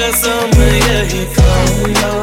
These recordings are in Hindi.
just some way yeah, he come, yo.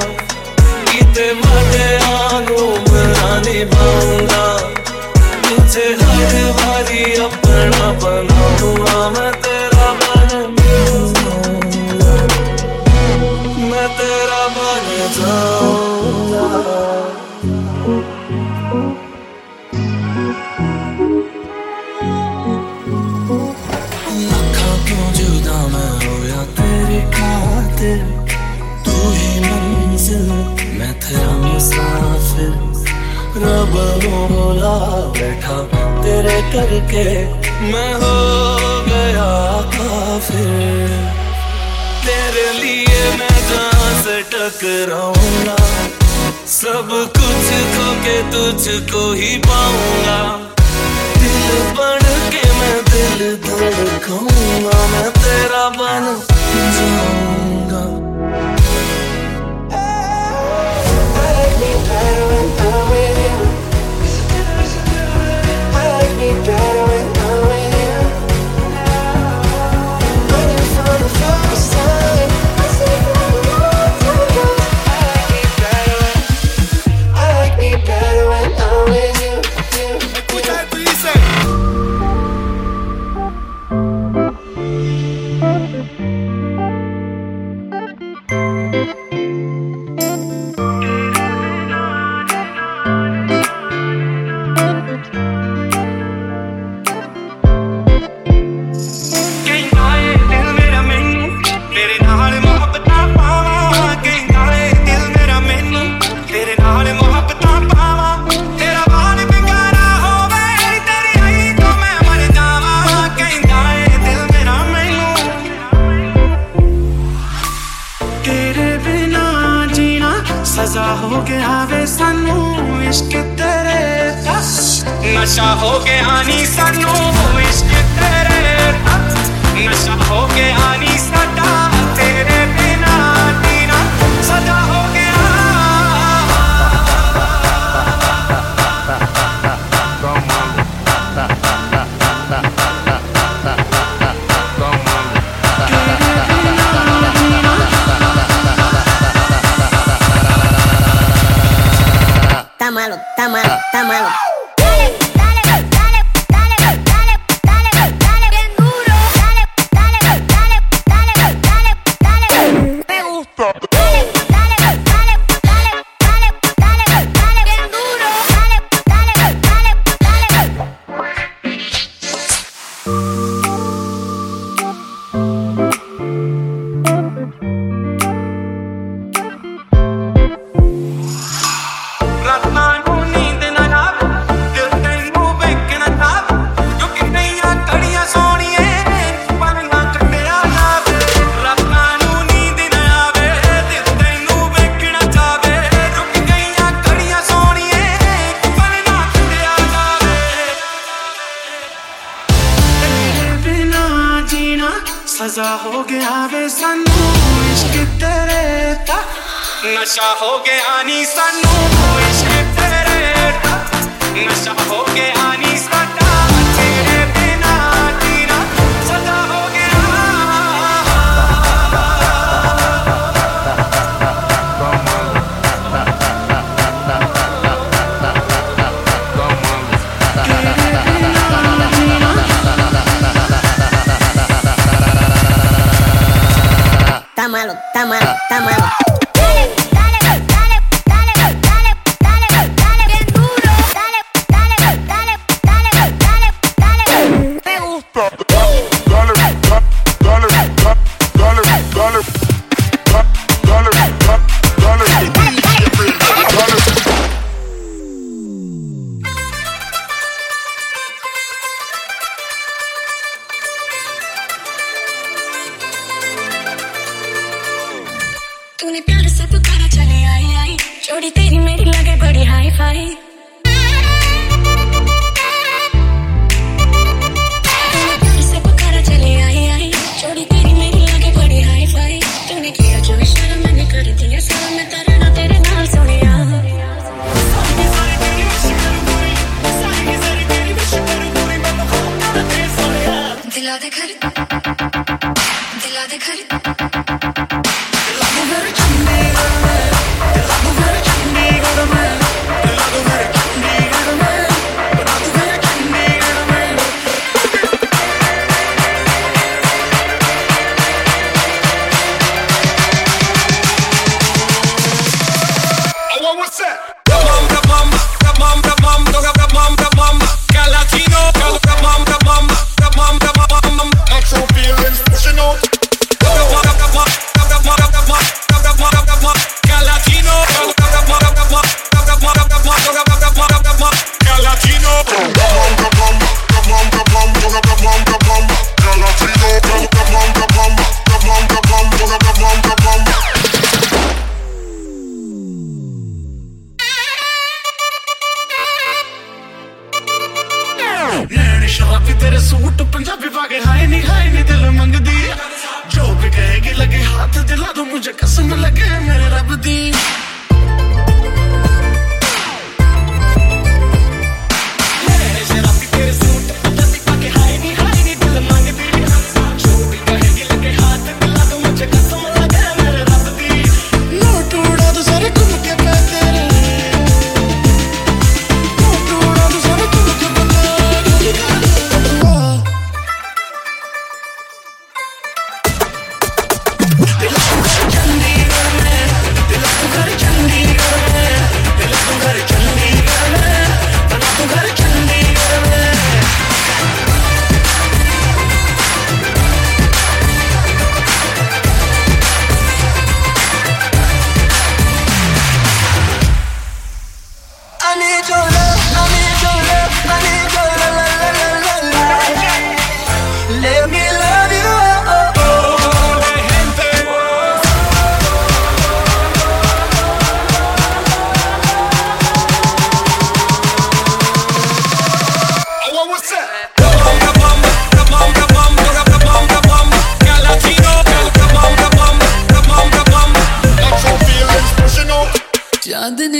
करके मैं हो गया काफिर। तेरे लिए मैं जहाँ से टकराऊँगा, सब कुछ खो के तुझको ही पाऊँगा। दिल बढ़ के मैं दिल धड़काऊँगा, मैं तेरा बन जाऊँगा।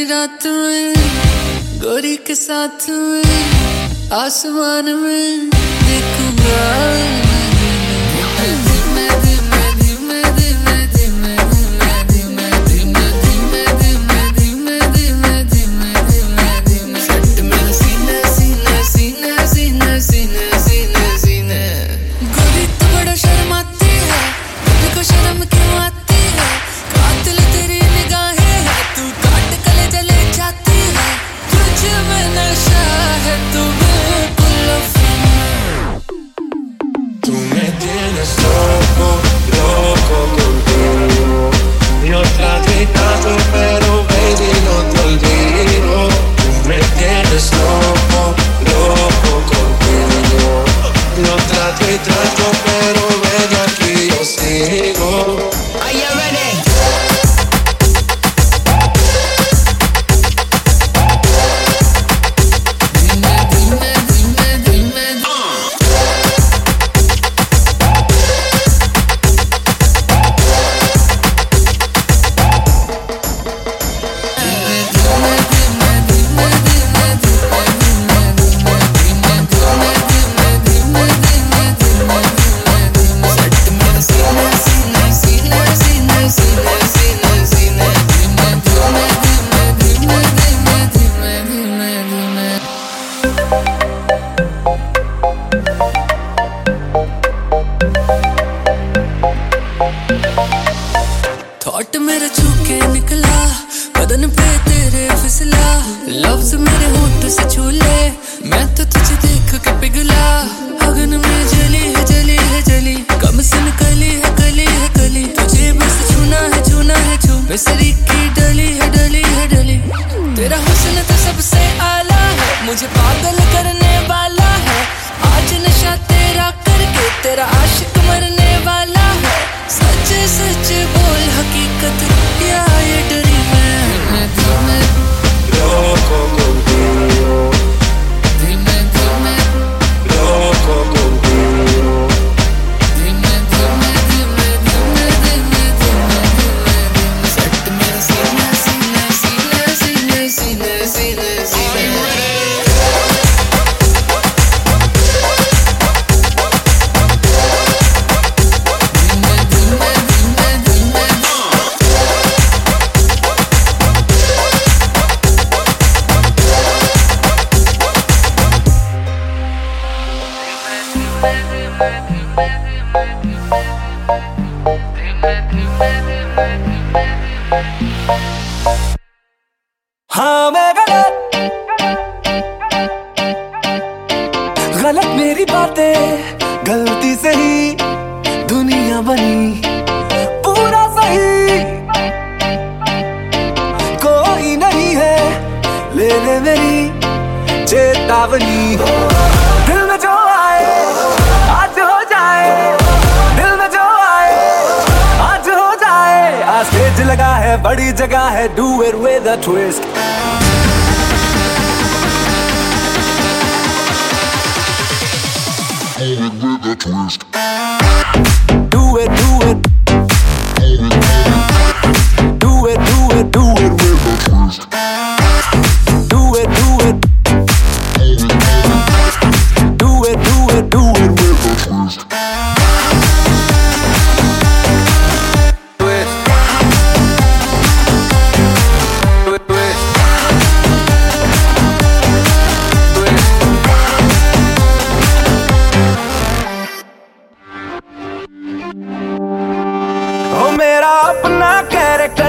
रात में गोरी के साथ में आसमान में देखूँगा।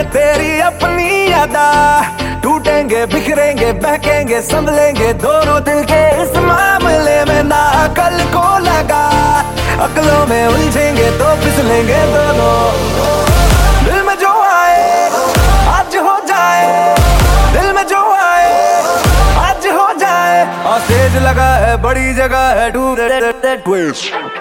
तेरी अपनी यादा। टूटेंगे, बिखरेंगे, बहकेंगे, संभलेंगे, दोनों दिल के इस मामले में ना अकल को लगा। अकलों में उलझेंगे तो फिसलेंगे दोनों। जो आज हो जाए। आज हो जाए। और तेज लगा है, बड़ी जगह है ट्विस्ट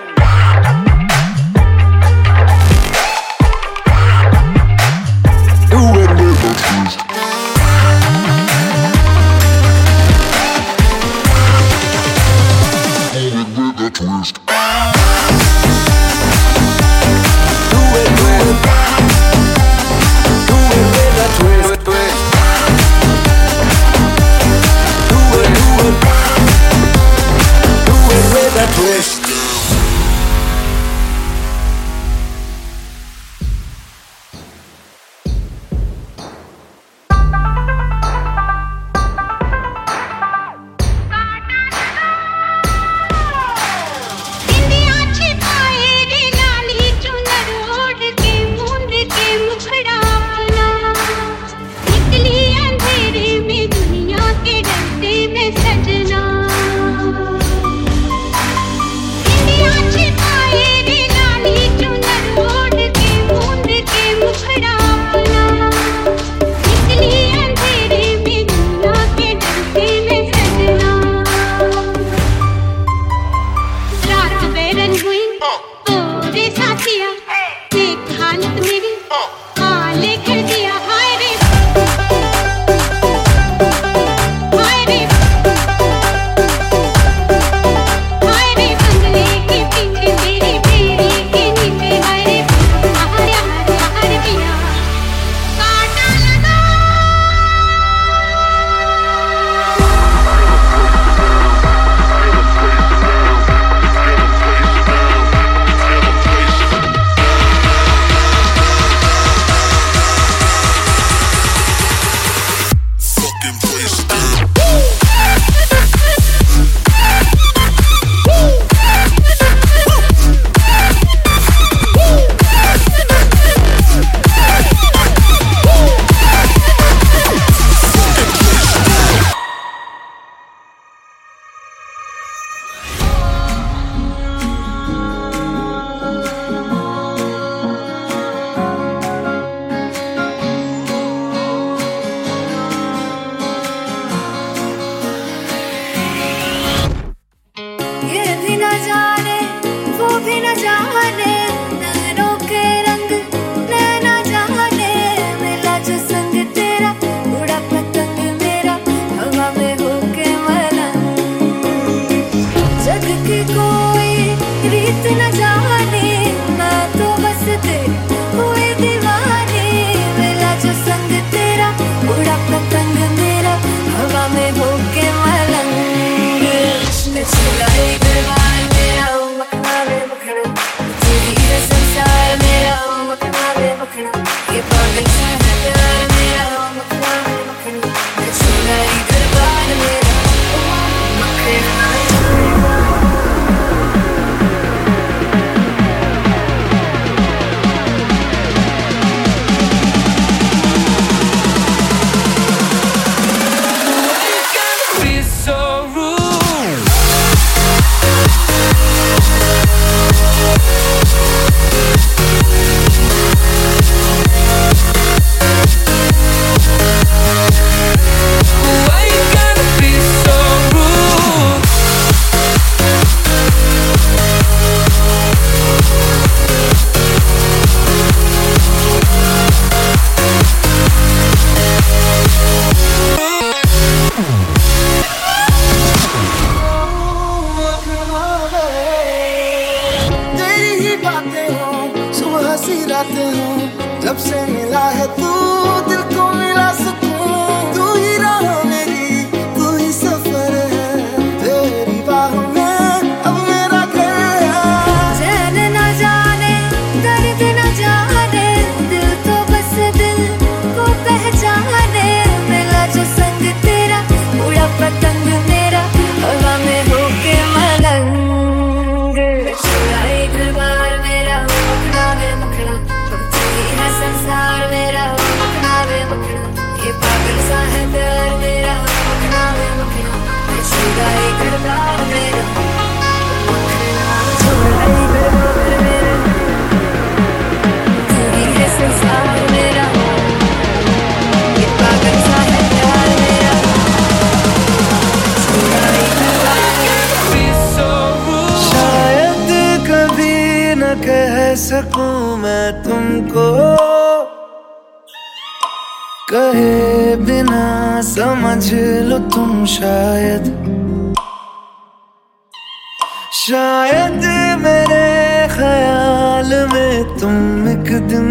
शायद मेरे ख्याल में तुम एक दिन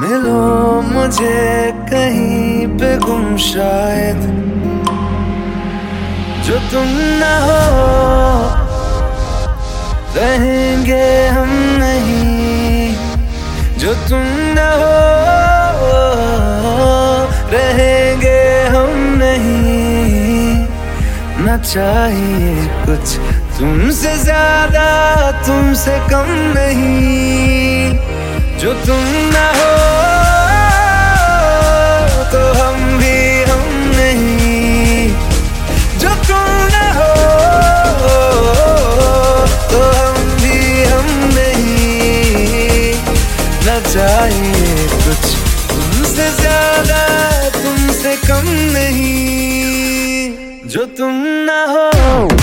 मिलो मुझे कहीं पे गुम शायद। जो तुम न हो, रहेंगे हम नहीं। जो तुम न हो चाहिए कुछ। तुमसे ज़्यादा तुमसे कम नहीं। जो तुम ना हो तो हम भी हम नहीं। जो तुम ना हो तो हम भी हम नहीं। न चाहिए कुछ। तुमसे ज़्यादा तुमसे कम नहीं। जो तुम ना हो।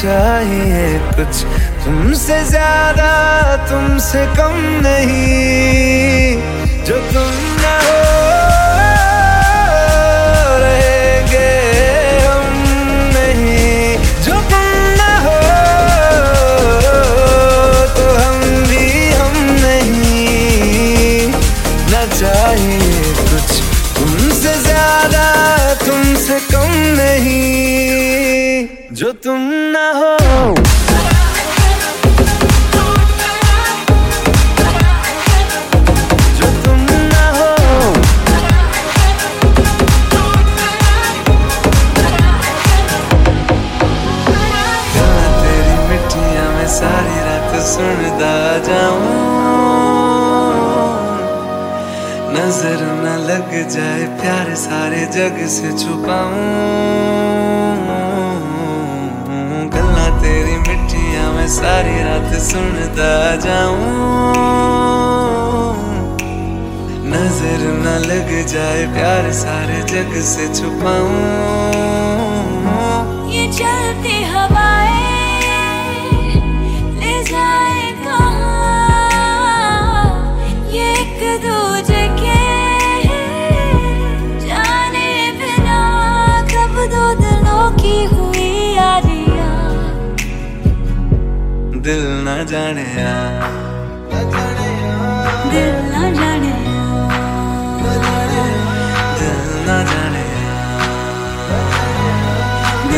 चाहिए कुछ। तुमसे ज़्यादा तुमसे कम नहीं।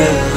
Yeah.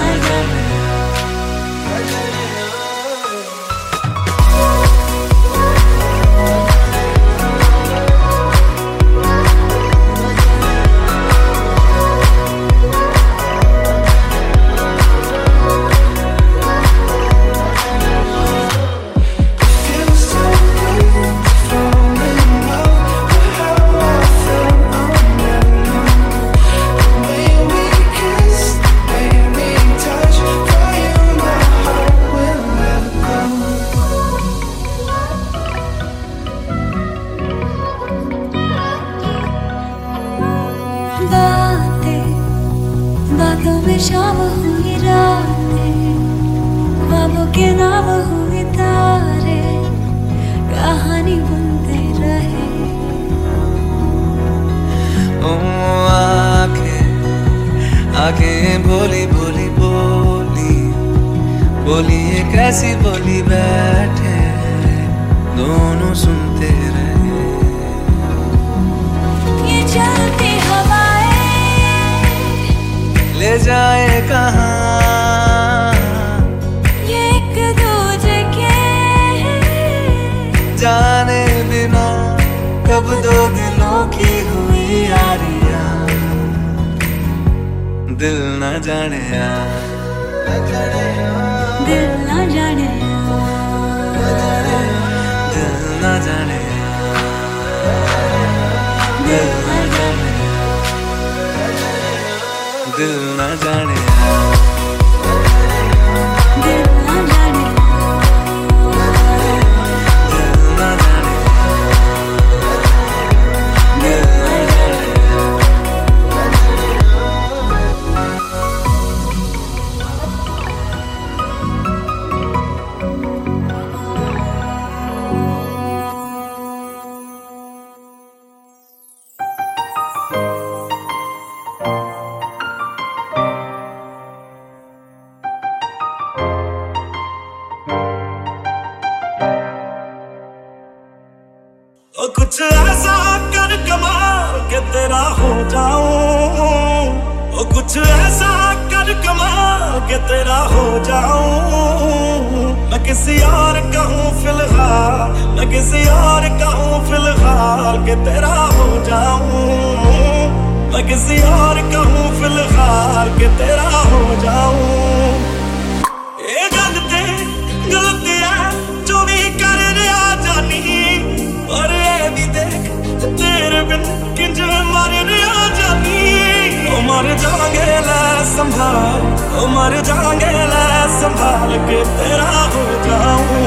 कब दो दिलों की हुई यारिया। दिल ना जाने या। दिल ना जाने दिल ना जाने दिल न जाने दिल न जाने उमर जागे ले संभाल उमर जागे ले संभाल के तेरा हो जाऊँ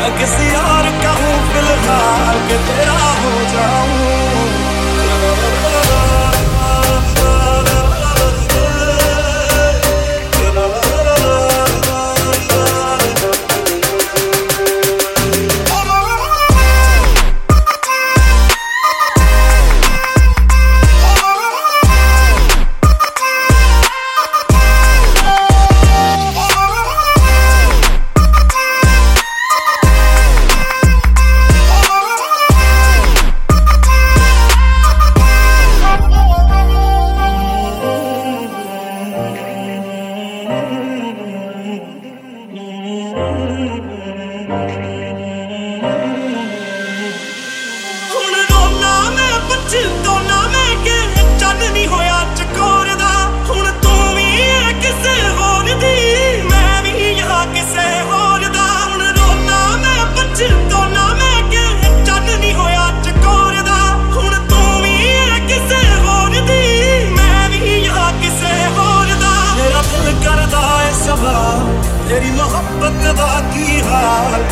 मैं किसी और कहूँ फ़िलहाल के तेरा हो जाऊँ।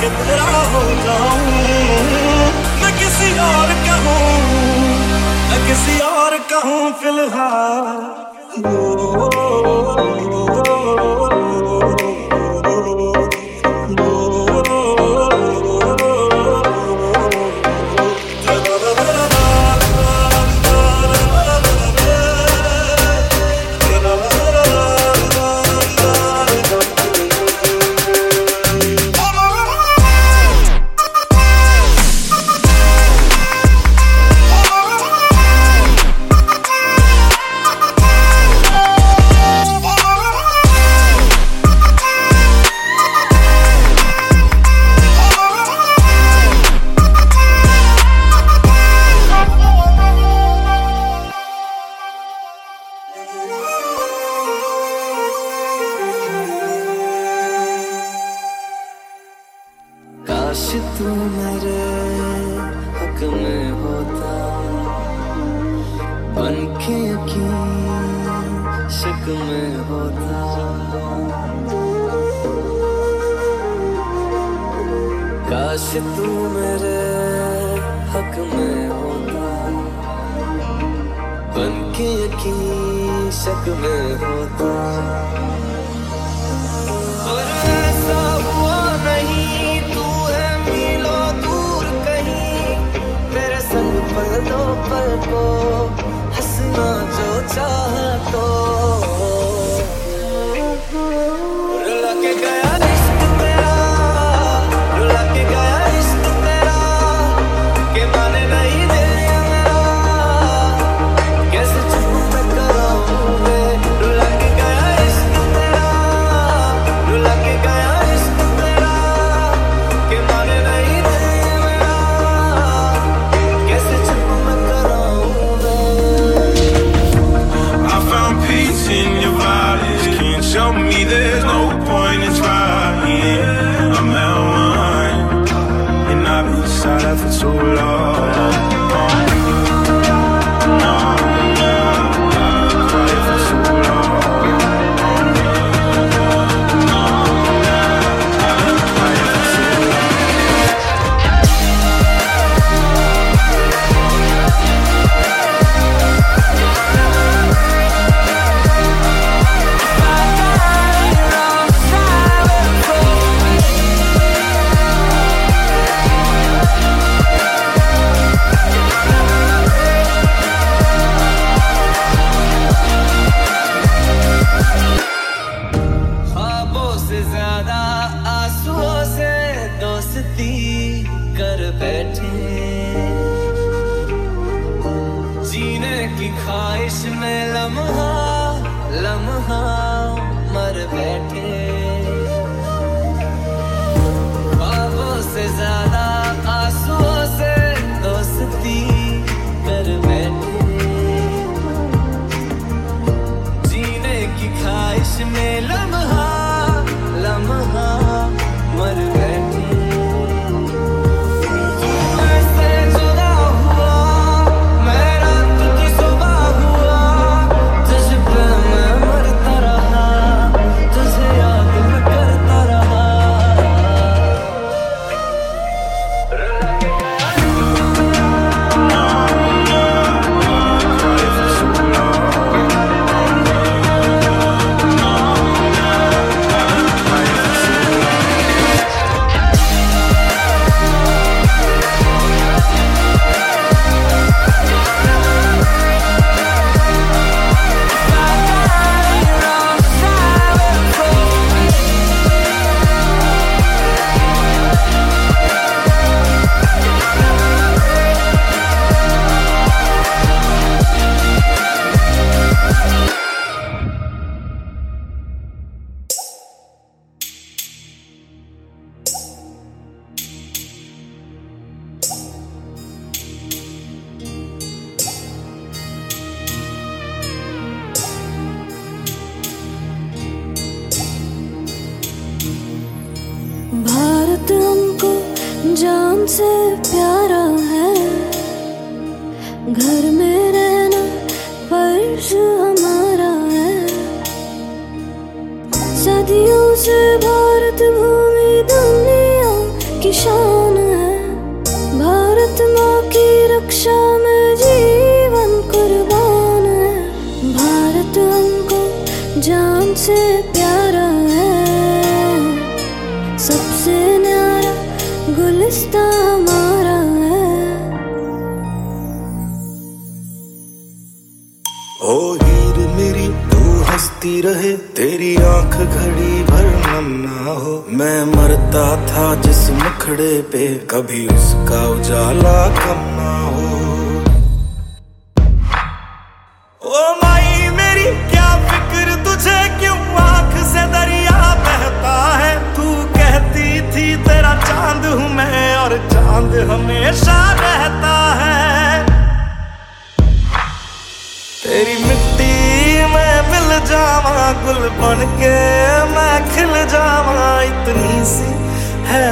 हो जाऊँ। मैं किसी और का मैं किसी और का फ़िलहाल। बन के शक में हो तू हुआ नहीं, तू है मिलो दूर कहीं। तेरे संग पल दो पल को हंसना जो चाह।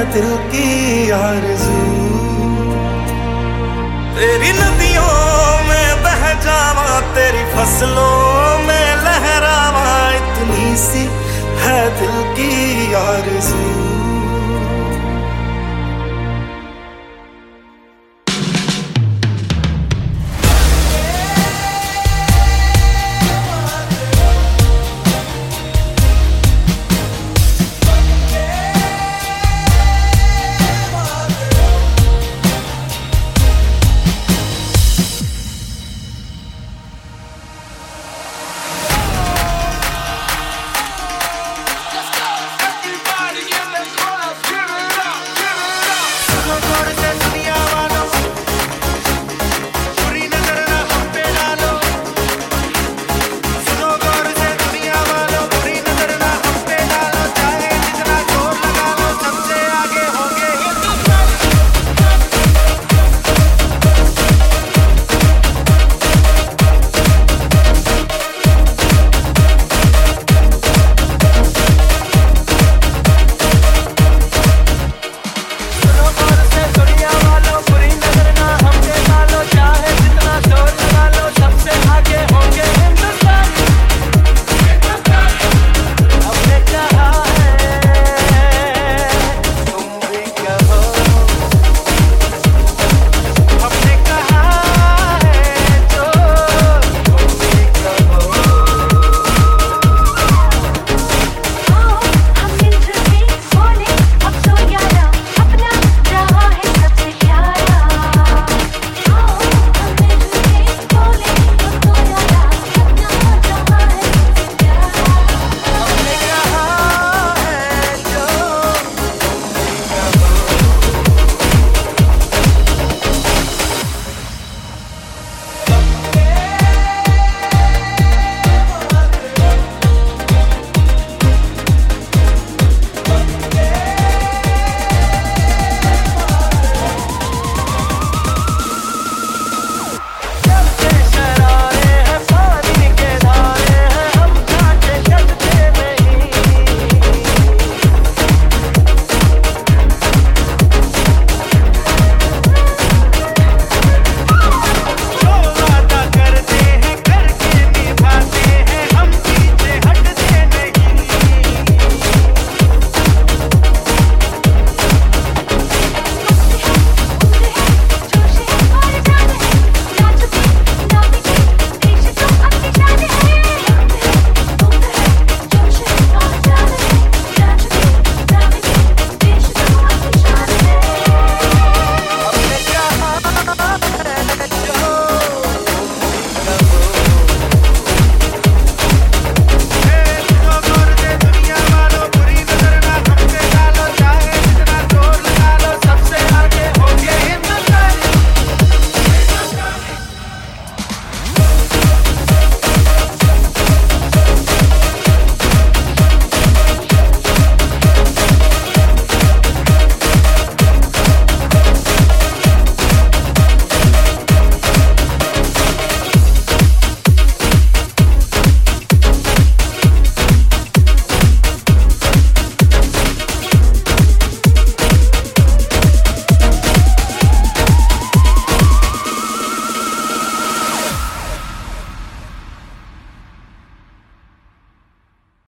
दिल की आरज़ू। तेरी नदियों में बह जावा, तेरी फ़सलों में लहरावा, इतनी सी है दिल की आरज़ू।